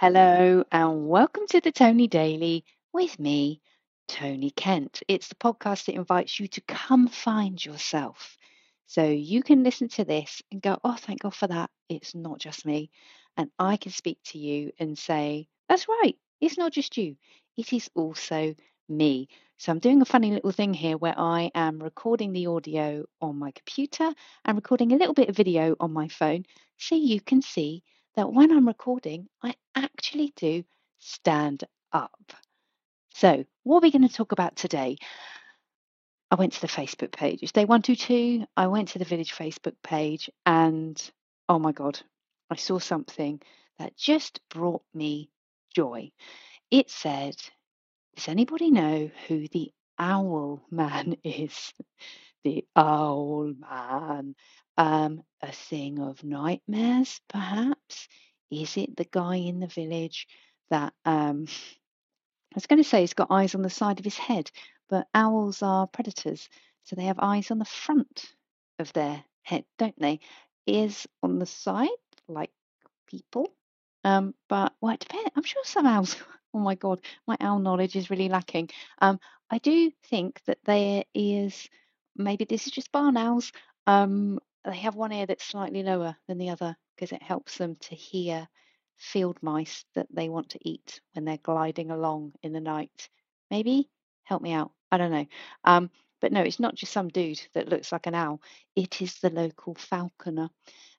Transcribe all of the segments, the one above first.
Hello, and welcome to the Toni Daily with me, Toni Kent. It's the podcast that invites you to come find yourself. So you can listen to this and go, oh, thank God for that. It's not just me. And I can speak to you and say, that's right. It's not just you, it is also me. So I'm doing a funny little thing here where I am recording the audio on my computer and recording a little bit of video on my phone so you can see that when I'm recording, I actually do stand up. So, what are we going to talk about today? I went to the Facebook page. It's day 122. I went to the village Facebook page and oh my God, I saw something that just brought me joy. It said, Does anybody know who the owl man is? The owl man. Um, a thing of nightmares, perhaps? Is it the guy in the village that um, I was going to say he's got eyes on the side of his head, but owls are predators, so they have eyes on the front of their head, don't they? Ears on the side, like people. Um, but well, it depends. I'm sure some owls. Oh my god, my owl knowledge is really lacking. Um, I do think that their ears, maybe this is just barn owls. Um, they have one ear that's slightly lower than the other because it helps them to hear field mice that they want to eat when they're gliding along in the night. Maybe help me out. I don't know. Um, but no, it's not just some dude that looks like an owl. It is the local falconer,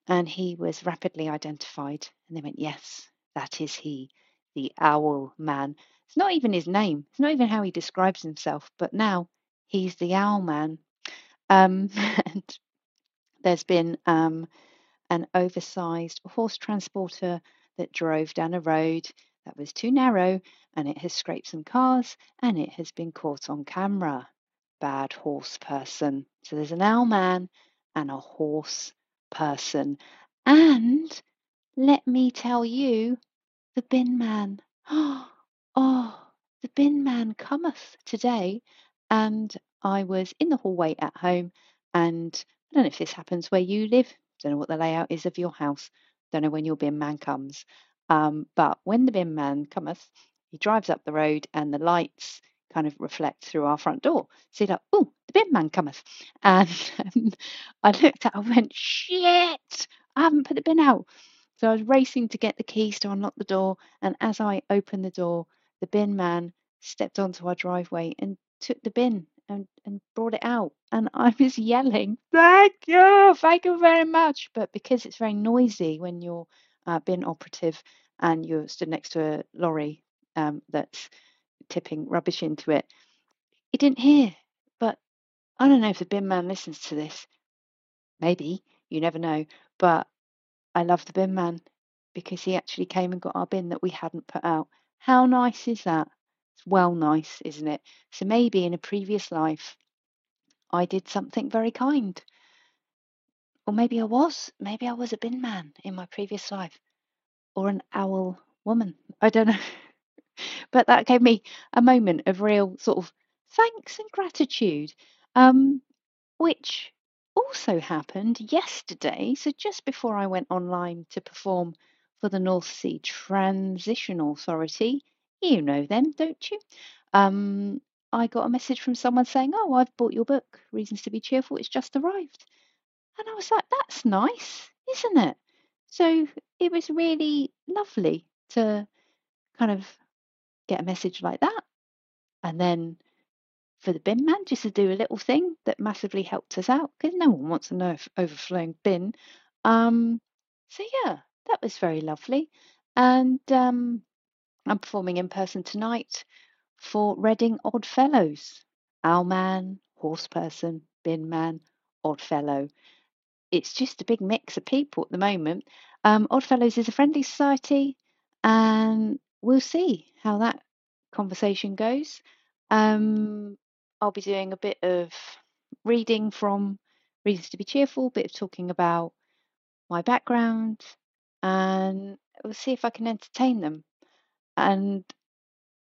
and he was rapidly identified. And they went, "Yes, that is he, the owl man." It's not even his name. It's not even how he describes himself. But now he's the owl man. Um, and there's been um, an oversized horse transporter that drove down a road that was too narrow and it has scraped some cars and it has been caught on camera. Bad horse person. So there's an owl man and a horse person. And let me tell you, the bin man. Oh, the bin man cometh today. And I was in the hallway at home and I don't know if this happens where you live. Don't know what the layout is of your house. Don't know when your bin man comes. Um, but when the bin man cometh, he drives up the road and the lights kind of reflect through our front door. So like, oh, the bin man cometh. And um, I looked at, I went, shit, I haven't put the bin out. So I was racing to get the keys to unlock the door. And as I opened the door, the bin man stepped onto our driveway and took the bin and, and brought it out. And I was yelling, thank you, thank you very much. But because it's very noisy when you're uh, bin operative and you're stood next to a lorry um, that's tipping rubbish into it, he didn't hear. But I don't know if the bin man listens to this. Maybe, you never know. But I love the bin man because he actually came and got our bin that we hadn't put out. How nice is that? Well nice, isn't it? So maybe in a previous life, I did something very kind. Or maybe I was. Maybe I was a bin man in my previous life. Or an owl woman. I don't know. but that gave me a moment of real sort of thanks and gratitude. Um, which also happened yesterday. So just before I went online to perform for the North Sea Transition Authority, you know them, don't you? Um, I got a message from someone saying, Oh, I've bought your book, Reasons to Be Cheerful. It's just arrived. And I was like, That's nice, isn't it? So it was really lovely to kind of get a message like that. And then for the bin man just to do a little thing that massively helped us out because no one wants an overflowing bin. Um, so yeah, that was very lovely. And um, I'm performing in person tonight for Reading Odd. Owlman, horse person, bin man, Odd Fellow. It's just a big mix of people at the moment. Um, Oddfellows is a friendly society, and we'll see how that conversation goes. Um, I'll be doing a bit of reading from Reasons to Be Cheerful, a bit of talking about my background, and we'll see if I can entertain them. And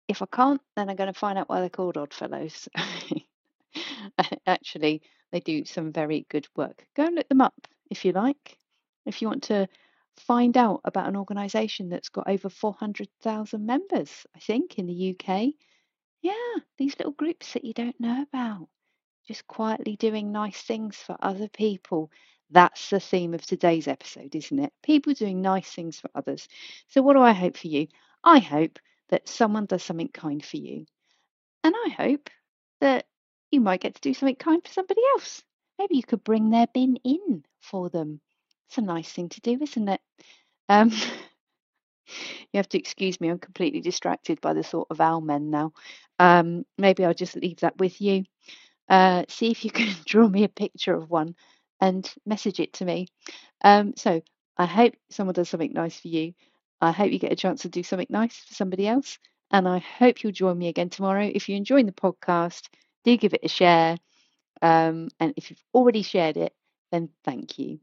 if I can't, then I'm going to find out why they're called Oddfellows. Actually, they do some very good work. Go and look them up if you like. If you want to find out about an organisation that's got over 400,000 members, I think, in the UK. Yeah, these little groups that you don't know about, just quietly doing nice things for other people. That's the theme of today's episode, isn't it? People doing nice things for others. So, what do I hope for you? I hope that someone does something kind for you. And I hope that you might get to do something kind for somebody else. Maybe you could bring their bin in for them. It's a nice thing to do, isn't it? Um, you have to excuse me, I'm completely distracted by the thought of owl men now. Um, maybe I'll just leave that with you. Uh, see if you can draw me a picture of one and message it to me. Um, so I hope someone does something nice for you. I hope you get a chance to do something nice for somebody else. And I hope you'll join me again tomorrow. If you're enjoying the podcast, do give it a share. Um, and if you've already shared it, then thank you.